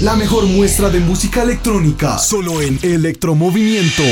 La mejor muestra de música electrónica. Solo en Electromovimiento.